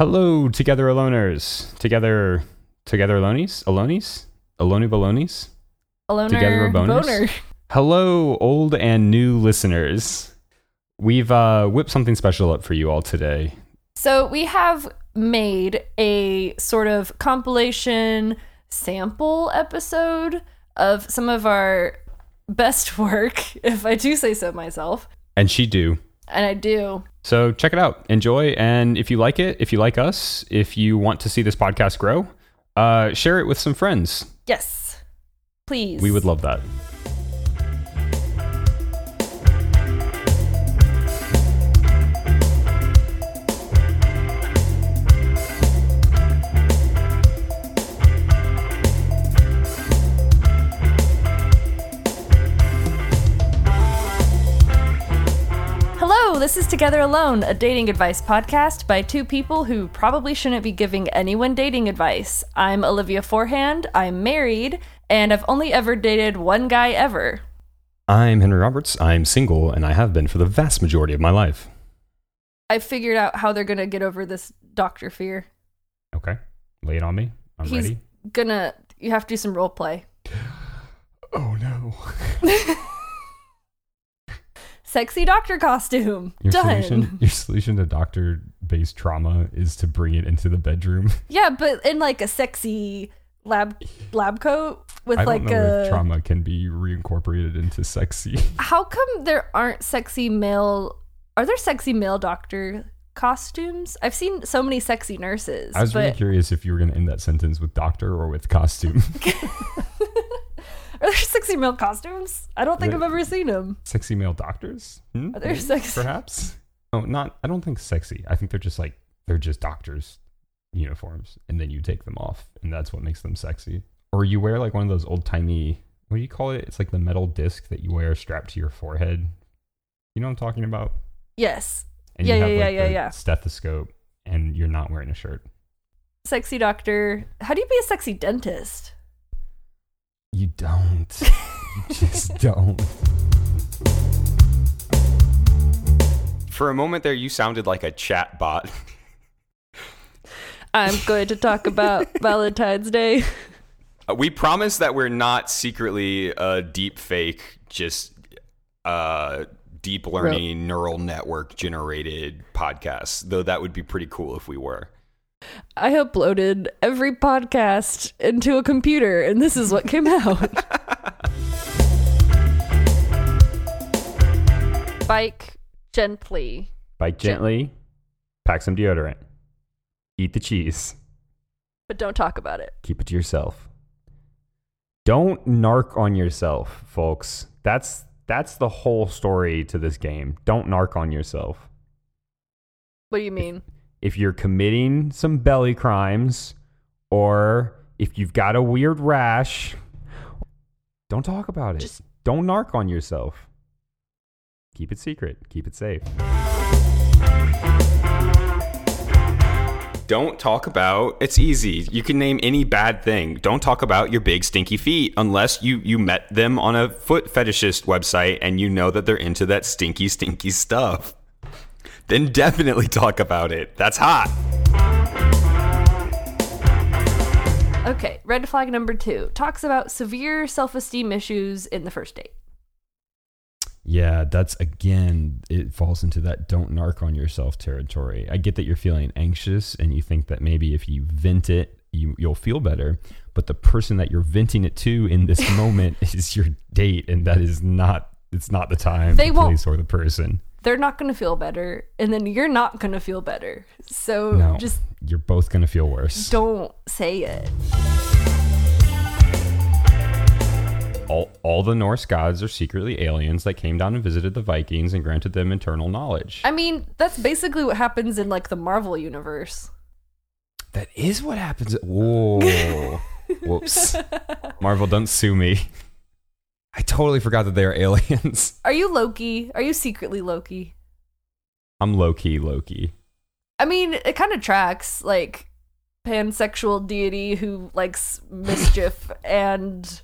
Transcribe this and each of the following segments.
Hello, together aloners. Together, together alonies? Alonies? Aloni balonies? Aloner Together boners? boner. Hello, old and new listeners. We've uh, whipped something special up for you all today. So we have made a sort of compilation sample episode of some of our best work, if I do say so myself. And she do. And I do. So check it out, enjoy, and if you like it, if you like us, if you want to see this podcast grow, uh, share it with some friends. Yes. Please. We would love that. This is Together Alone, a dating advice podcast by two people who probably shouldn't be giving anyone dating advice. I'm Olivia Forehand, I'm married, and I've only ever dated one guy ever. I'm Henry Roberts. I'm single, and I have been for the vast majority of my life. I figured out how they're gonna get over this doctor fear. Okay, lay it on me. I'm He's ready. gonna, you have to do some role play. Oh no! Sexy doctor costume. Your Done. solution, your solution to doctor-based trauma is to bring it into the bedroom. Yeah, but in like a sexy lab lab coat with I like don't know a. trauma can be reincorporated into sexy. How come there aren't sexy male? Are there sexy male doctor costumes? I've seen so many sexy nurses. I was but really curious if you were going to end that sentence with doctor or with costume. are there sexy male costumes? I don't think I've ever seen them. sexy male doctors? Hmm? Are there sexy- Perhaps. No, not. I don't think sexy. I think they're just like they're just doctors uniforms, and then you take them off, and that's what makes them sexy. Or you wear like one of those old timey. What do you call it? It's like the metal disc that you wear strapped to your forehead. You know what I'm talking about? Yes, And Yeah, you have yeah, like yeah, the yeah. stethoscope, and you're not wearing a shirt. sexy doctor. How do you be a sexy dentist? You don't. you just don't. For a moment there, you sounded like a chat bot. I'm going to talk about Valentine's Day. Uh, we promise that we're not secretly a deep fake, just uh, deep learning neural network generated podcast, though that would be pretty cool if we were. I uploaded every podcast into a computer, and this is what came out. Bike gently. Bike gently, pack some deodorant, eat the cheese, but don't talk about it. keep it to yourself. Don't narc on yourself, folks. That's that's the whole story to this game. Don't narc on yourself. What do you mean? If you're committing some belly crimes or if you've got a weird rash, don't talk about it. Just- don't narc on yourself. Keep it secret, keep it safe. Don't talk about it's easy. You can name any bad thing. Don't talk about your big stinky feet unless you you met them on a foot fetishist website and you know that they're into that stinky stinky stuff then definitely talk about it. That's hot. Okay, red flag number two talks about severe self esteem issues in the first date. Yeah, that's again, it falls into that don't narc on yourself territory. I get that you're feeling anxious and you think that maybe if you vent it, you, you'll feel better. But the person that you're venting it to in this moment is your date, and that is not. It's not the time, They the won't- place, or the person. They're not going to feel better, and then you're not going to feel better. So No, just you're both gonna feel worse. don't say it. All, all the Norse gods are secretly aliens that came down and visited the Vikings and granted them eternal knowledge. I mean, that's basically what happens in like the Marvel universe. That is what happens. Whoa. Whoops. Marvel, don't sue me. I totally forgot that they are aliens. Are you Loki? Are you secretly Loki? I'm low key Loki. I mean, it kind of tracks like pansexual deity who likes mischief and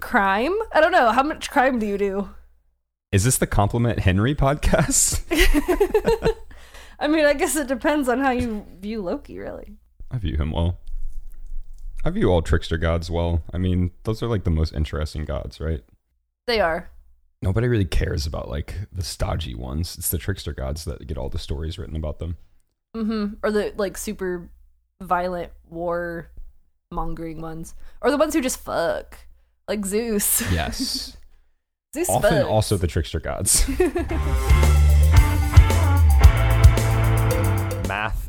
crime. I don't know. How much crime do you do? Is this the Compliment Henry podcast? I mean, I guess it depends on how you view Loki, really. I view him well. I view all trickster gods well. I mean, those are like the most interesting gods, right? They are. Nobody really cares about like the stodgy ones. It's the trickster gods that get all the stories written about them. Mm-hmm. Or the like super violent war mongering ones. Or the ones who just fuck. Like Zeus. Yes. Zeus Often fucks. also the trickster gods.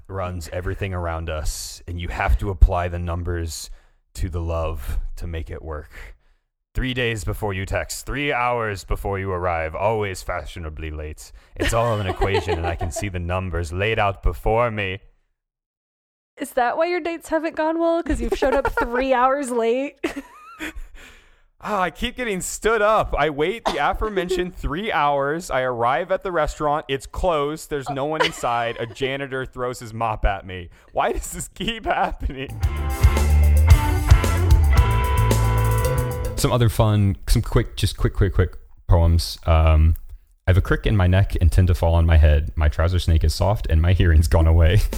runs everything around us, and you have to apply the numbers to the love to make it work. Three days before you text, three hours before you arrive, always fashionably late. It's all an equation, and I can see the numbers laid out before me. Is that why your dates haven't gone well? Because you've showed up three hours late? Ah, I keep getting stood up. I wait the aforementioned three hours. I arrive at the restaurant. It's closed. There's no one inside. A janitor throws his mop at me. Why does this keep happening? some other fun, some quick, just quick, quick, quick poems. Um, I have a crick in my neck and tend to fall on my head. My trouser snake is soft and my hearing's gone away.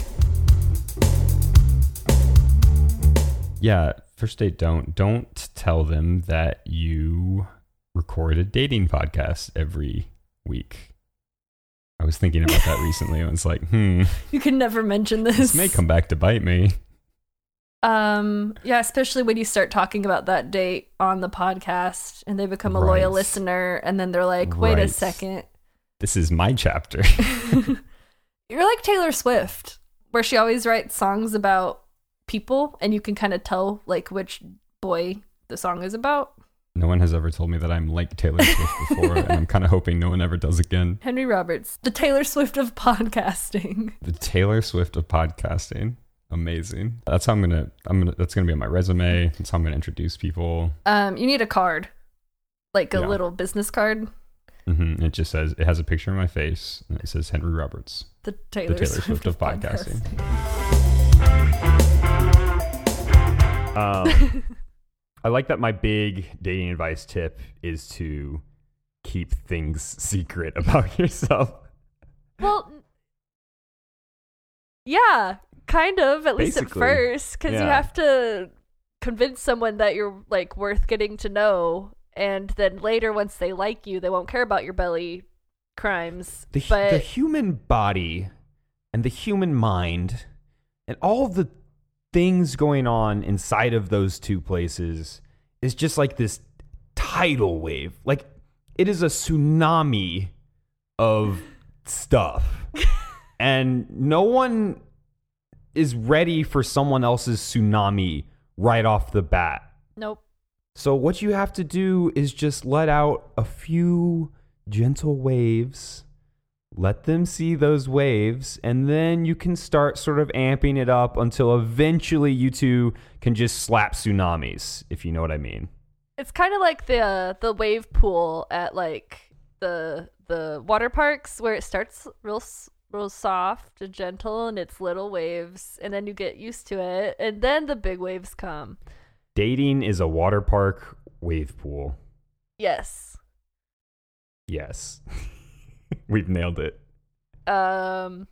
yeah, first date, don't don't tell them that you record a dating podcast every week. I was thinking about that recently. I was like, hmm, you can never mention this. this may come back to bite me. Um, yeah, especially when you start talking about that date on the podcast and they become a loyal listener and then they're like, wait a second. This is my chapter. You're like Taylor Swift, where she always writes songs about people and you can kind of tell like which boy the song is about. No one has ever told me that I'm like Taylor Swift before, and I'm kind of hoping no one ever does again. Henry Roberts, the Taylor Swift of podcasting. The Taylor Swift of podcasting. Amazing. That's how I'm gonna. I'm gonna. That's gonna be on my resume. That's how I'm gonna introduce people. Um, you need a card, like a Yeah. little business card. hmm It just says it has a picture of my face, and it says Henry Roberts, The Taylor, the Taylor Swift of podcasting. Um, I like that my big dating advice tip is to keep things secret about yourself. Well, yeah, kind of, at least at first, because you have to convince someone that you're like worth getting to know, and then later, once they like you, they won't care about your belly crimes. The, but the human body and the human mind and all the things going on inside of those two places is just like this tidal wave. Like it is a tsunami of stuff. and no one is ready for someone else's tsunami right off the bat. nope. So what you have to do is just let out a few gentle waves. Let them see those waves, and then you can start sort of amping it up until eventually you two can just slap tsunamis, if you know what I mean. It's kind of like the the wave pool at like the the water parks where it starts real real soft and gentle and it's little waves and then you get used to it and then the big waves come. Dating is a water park wave pool. Yes. Yes. We've nailed it. Um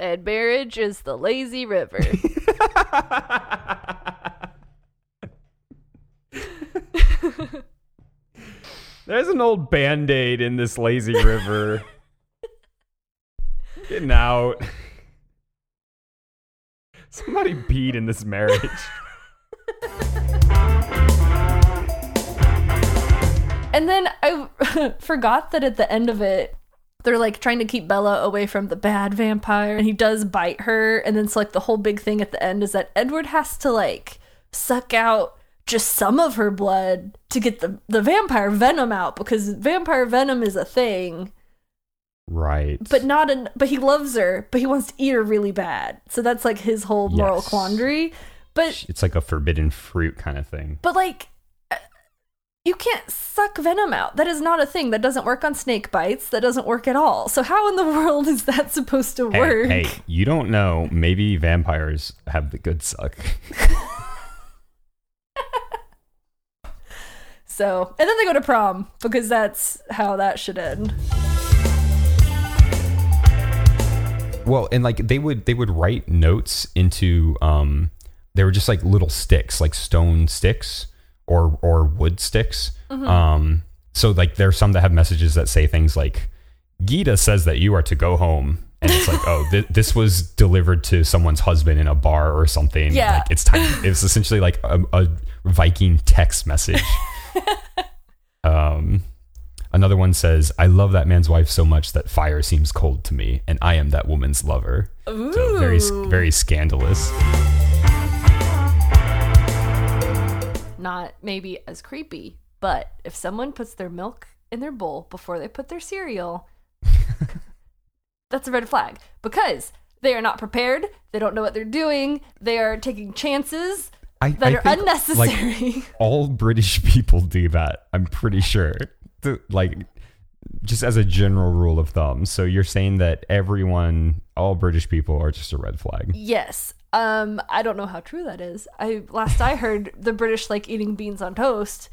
and marriage is the lazy river. There's an old band aid in this lazy river. Getting out. Somebody beat in this marriage. And then I forgot that at the end of it, they're like trying to keep Bella away from the bad vampire, and he does bite her. And then it's like the whole big thing at the end is that Edward has to like suck out just some of her blood to get the the vampire venom out because vampire venom is a thing, Right. but not an. But he loves her, but he wants to eat her really bad. So that's like his whole moral Yes. quandary. But it's like a forbidden fruit kind of thing. But like, you can't suck venom out. That is not a thing. That doesn't work on snake bites. That doesn't work at all. So how in the world is that supposed to Hey, work? hey, you don't know. Maybe vampires have the good suck. So and then they go to prom because that's how that should end. Well, and like they would they would write notes into um they were just like little sticks, like stone sticks or or wood sticks. Um so like there's some that have messages that say things like Gita says that you are to go home and it's like oh th- this was delivered to someone's husband in a bar or something. Yeah. Like it's time it's essentially like a, a Viking text message. um Another one says, I love that man's wife so much that fire seems cold to me, and I am that woman's lover. So very, very scandalous. Not maybe as creepy, but if someone puts their milk in their bowl before they put their cereal, that's a red flag because they are not prepared. They don't know what they're doing. They are taking chances I, that I are unnecessary. Like, all British people do that. I'm pretty sure. Like, just as a general rule of thumb. So you're saying that everyone, all British people, are just a red flag. yes. Um, I don't know how true that is. I last I heard the British like eating beans on toast,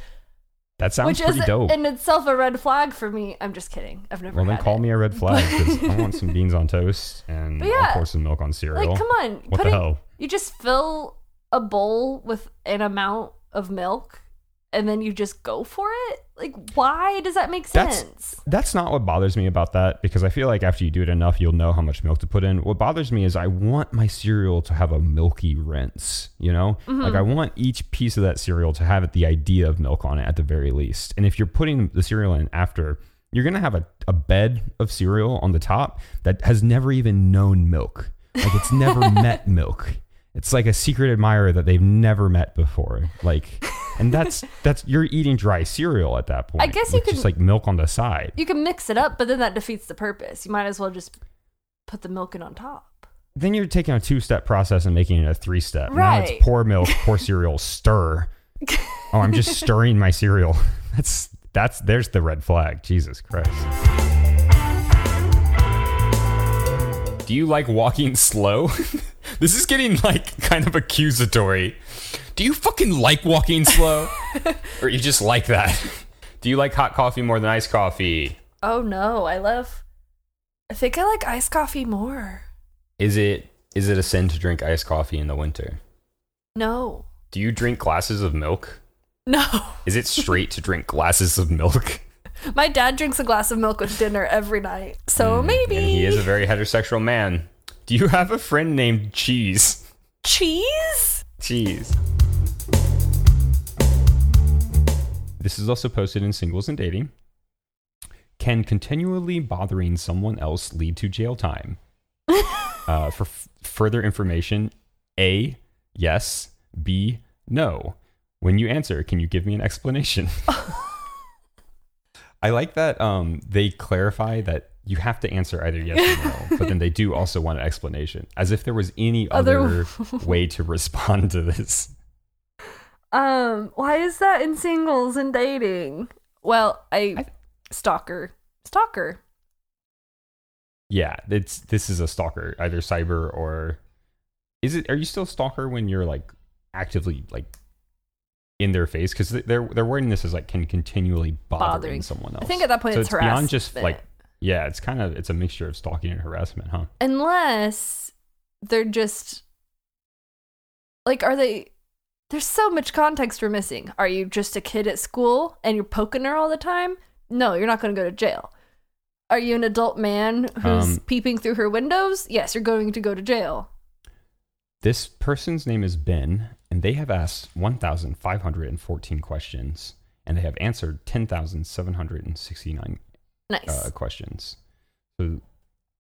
That sounds which pretty is dope. in itself a red flag for me. I'm just kidding. I've never well, then call it. me a red flag because I want some beans on toast and yeah, I'll pour some milk on cereal. Like, come on. What the hell? You just fill a bowl with an amount of milk and then you just go for it? Like, why does that make sense? That's not what bothers me about that because I feel like after you do it enough, you'll know how much milk to put in. What bothers me is I want my cereal to have a milky rinse, you know? Mm-hmm. Like I want each piece of that cereal to have the idea of milk on it at the very least. And if you're putting the cereal in after, you're going to have a, a bed of cereal on the top that has never even known milk. Like it's never met milk. It's like a secret admirer that they've never met before. Like, and that's that's you're eating dry cereal at that point. I guess you with just like milk on the side. You can mix it up, but then that defeats the purpose. You might as well just put the milk in on top. Then you're taking a two-step process and making it a three-step. Now Right. it's pour milk, pour cereal, stir. Oh, I'm just stirring my cereal. That's that's there's the red flag. Jesus Christ. Do you like walking slow? This is getting like kind of accusatory. Do you fucking like walking slow? or you just like that? Do you like hot coffee more than iced coffee? Oh no, I love. I think I like iced coffee more. Is it is it a sin to drink iced coffee in the winter? No. Do you drink glasses of milk? No. Is it straight to drink glasses of milk? My dad drinks a glass of milk with dinner every night. So maybe. And he is a very heterosexual man. Do you have a friend named Cheese? Cheese? Cheese. This is also posted in Singles and Dating. Can continually bothering someone else lead to jail time? uh, for f- further information, A, yes, B, no. When you answer, can you give me an explanation? I like that um, they clarify that you have to answer either yes or no, but then they do also want an explanation, as if there was any Other- other way to respond to this. Um, why is that in singles and dating? Well, I, I- stalker. Stalker. Yeah, it's this is a stalker, either cyber or is it? Are you still stalker when you're like actively like in their face? Because they're they're wording this as like can continually bothering, Bothering. someone else. I think at that point so it's, it's beyond just like yeah, it's kind of it's a mixture of stalking and harassment, huh? unless they're just like are they there's so much context we're missing. Are you just a kid at school and you're poking her all the time? No you're not going to go to jail. Are you an adult man who's Um, peeping through her windows? Yes you're going to go to jail. This person's name is Ben, and they have asked 1,514 questions, and they have answered 10,769 nice uh, questions. So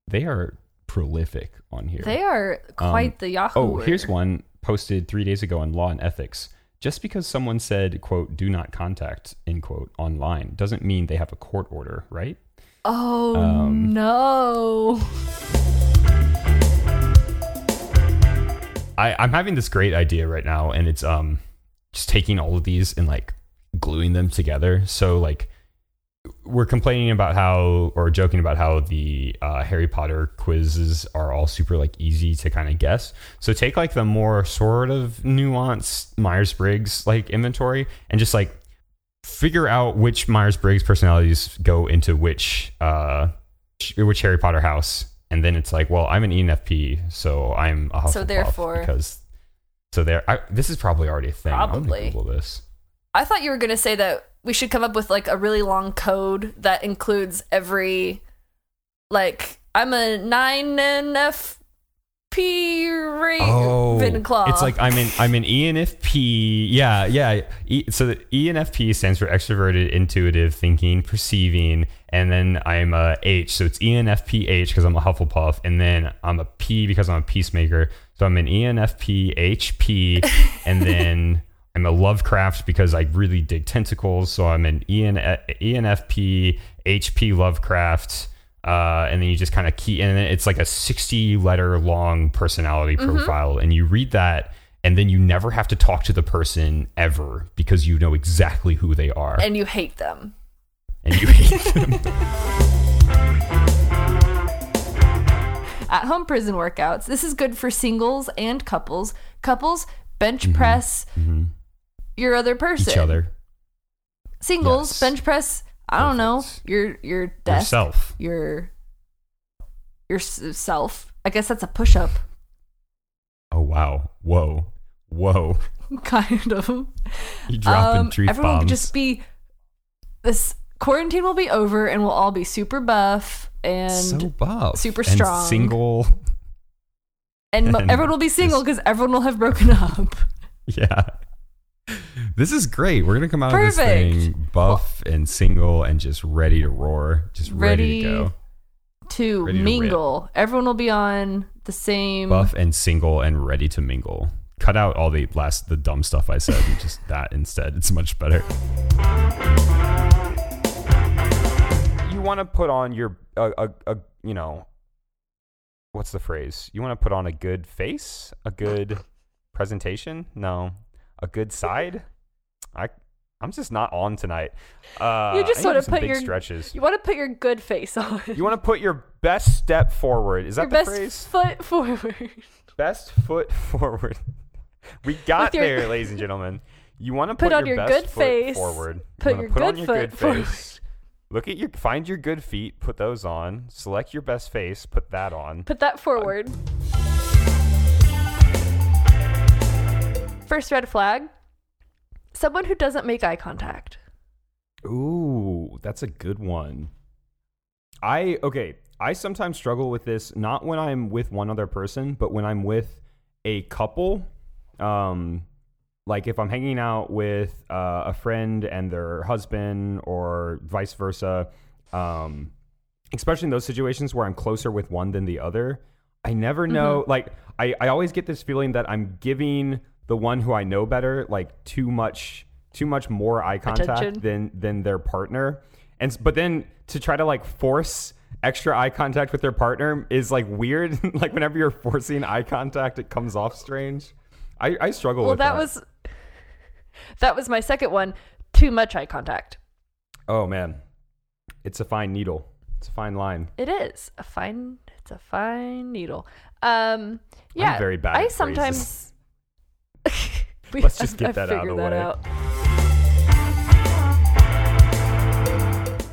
they are prolific on here. they are quite the yahoo Oh, here's one posted three days ago on Law and Ethics. Just because someone said, quote, do not contact, end quote, online doesn't mean they have a court order, right? oh um, no I, I'm having this great idea right now, and it's um just taking all of these and like gluing them together. So like we're complaining about how or joking about how the uh, Harry Potter quizzes are all super like easy to kind of guess. So take like the more sort of nuanced Myers Briggs like inventory and just like figure out which Myers Briggs personalities go into which uh which Harry Potter house and then it's like, well, I'm an ENFP, so I'm a Hufflepuff So therefore- because so there. I, this is probably already a thing. Probably. This. I thought you were going to say that we should come up with like a really long code that includes every like I'm a 9NFP rate Ravenclaw. Oh, it's like I'm an I'm an ENFP. Yeah, yeah. E, so the ENFP stands for extroverted, intuitive, thinking, perceiving, and then I'm a H. So it's ENFPH because I'm a Hufflepuff, and then I'm a P because I'm a peacemaker. So I'm an ENFP HP, and then I'm a Lovecraft because I really dig tentacles. So I'm an EN, ENFP HP Lovecraft. Uh, and then you just kind of key and it's like a 60 letter long personality mm-hmm. profile and you read that and then you never have to talk to the person ever because you know exactly who they are and you hate them. and you hate them At home prison workouts. This is good for singles and couples. Couples bench mm-hmm. press mm-hmm. Your other person. each other Singles Yes. bench press. I don't know Perfect. your your desk, yourself your yourself. I guess that's a push up, oh wow whoa whoa kind of. you dropping Um, truth everyone bombs will just be this quarantine will be over and we'll all be super buff and so buff super and strong. single and, mo- and everyone will be single because everyone will have broken up. yeah this is great we're gonna come out of this thing buff and single and just ready to roar just ready, to go to Ready to mingle. everyone will be on the same. buff and single and ready to mingle. Cut out all the last the dumb stuff I said and just that instead. It's much better. You want to put on your a, a, a you know what's the phrase? You want to put on a good face, a good presentation? No, a good side. I I'm just not on tonight. Uh, You just wanna some put big your- stretches. You want to put your good face on. You want to put your best step forward. Is that your the best phrase? foot forward. best foot forward. We got your- there, ladies and gentlemen. You want to Put put, on your, your best good foot face. forward. You Put wanna your put on good your foot good forward. face. Look at your find your good feet, put those on. Select your best face, put that on. Put that forward. First red flag. Someone who doesn't make eye contact. Ooh, that's a good one. I okay, I sometimes struggle with this not when I'm with one other person, but when I'm with a couple. Um like if I'm hanging out with uh, a friend and their husband or vice versa, um especially in those situations where I'm closer with one than the other, I never know like I I always get this feeling that I'm giving the one who I know better like too much too much more eye contact Attention. than than their partner and but then to try to like force extra eye contact with their partner is like weird like whenever you're forcing eye contact it comes off strange i i struggle Well, with that Well, that was that was my second one. Too much eye contact. oh man it's a fine needle it's a fine line It is a fine. It's a fine needle. Um, yeah. very bad I sometimes. Let's just get that out of the way. out.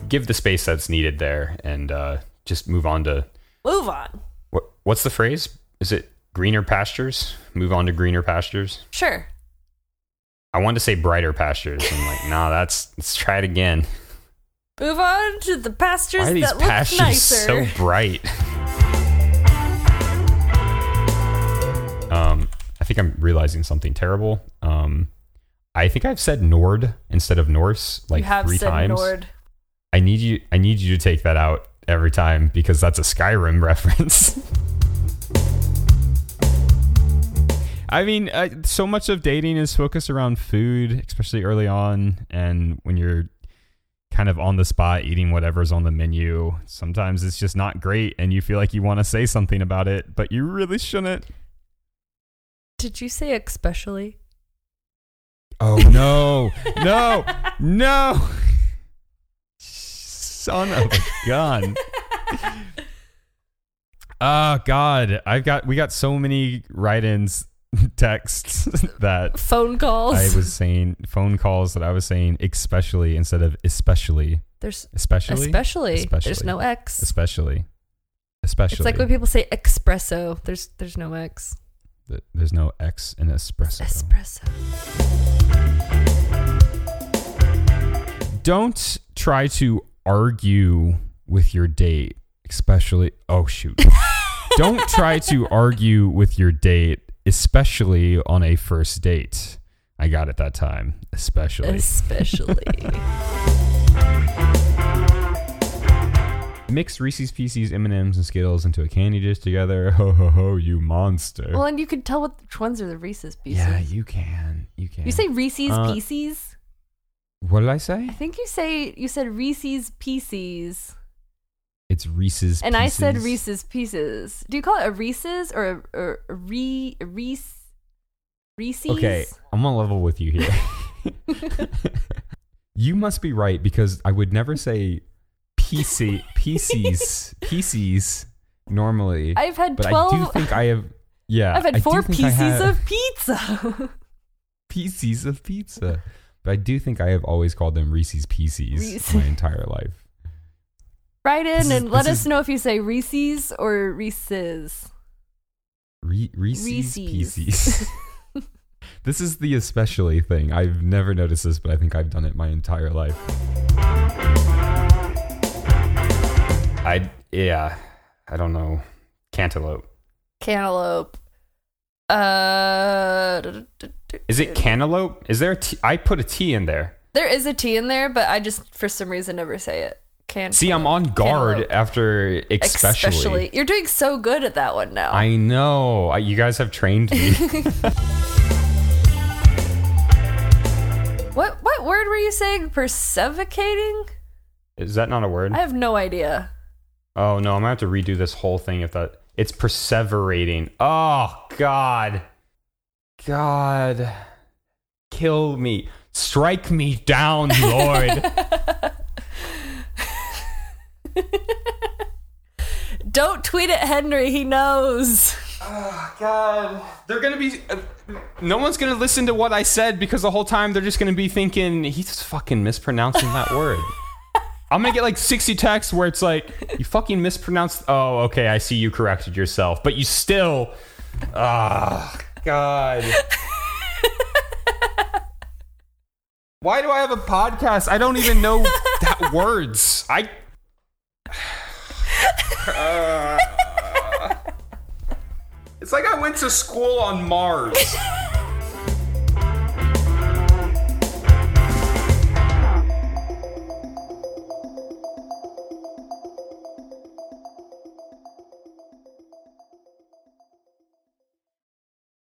give the space that's needed there and uh just move on to Move on. what what's the phrase is it greener pastures move on to greener pastures Sure. i wanted to say brighter pastures i'm like nah that's let's try it again Move on to the pastures Why are these that look pastures nicer. so bright? um, think I'm realizing something terrible. Um, I think I've said Nord instead of Norse like you have three said times. Nord. I need you. I need you to take that out every time because that's a Skyrim reference. I mean, uh, so much of dating is focused around food, especially early on, and when you're kind of on the spot eating whatever's on the menu. Sometimes it's just not great, and you feel like you want to say something about it, but you really shouldn't. Did you say especially? Oh no, no, no! Son of a gun. Oh God, I've got we got so many write-ins, texts that Phone calls. I was saying phone calls that I was saying especially instead of especially, There's especially, especially. There's no X. especially, especially. It's like when people say espresso. There's there's no X. Th- There's no X in espresso. Espresso. Don't try to argue with your date, especially. Oh, shoot. Don't try to argue with your date, especially on a first date. I got it that time. Especially. Especially. Mix Reese's Pieces, M&Ms, and Skittles into a candy dish together. Ho, ho, ho, you monster. well, and you can tell what which ones are the Reese's pieces. yeah, you can. You can. You say Reese's Uh, Pieces? What did I say? I think you say you said Reese's Pieces, It's Reese's and I said Pieces. Reese's Pieces. Do you call it a Reese's or a, or a re a Reese Reese's? Okay, I'm on level with you here. you must be right because I would never say PC PCs PCs normally. I've had but twelve. I do think I have. Yeah, I've had four pieces of pizza. pieces of pizza. But I do think I have always called them Reese's Pieces Reese. my entire life. Write in is- and let us is- know if you say Reese's or Reese's. Re- Reese's, Reese's. Pieces. this is the especially thing. I've never noticed this, but I think I've done it my entire life. I yeah, I don't know. Cantaloupe. Cantaloupe. Uh, Is it cantaloupe? Is there a T? I put a T in there. There is a T in there, but I just for some reason never say it. Can See, I'm on guard Cantaloupe. after especially. You're doing so good at that one now. I know. I, you guys have trained me. what what word were you saying? Perseverating? Is that not a word? I have no idea. Oh no, I'm gonna have to redo this whole thing if that it's perseverating. Oh God. God. Kill me. Strike me down, Lord. Don't tweet at Henry. He knows. oh God. They're gonna be uh, no one's gonna listen to what I said because the whole time they're just gonna be thinking he's fucking mispronouncing that word. I'm gonna get like 60 texts where it's like, you fucking mispronounced. Oh, okay, I see you corrected yourself, but you still. Ah, God. Why do I have a podcast? I don't even know that words. I. Uh, it's like I went to school on Mars.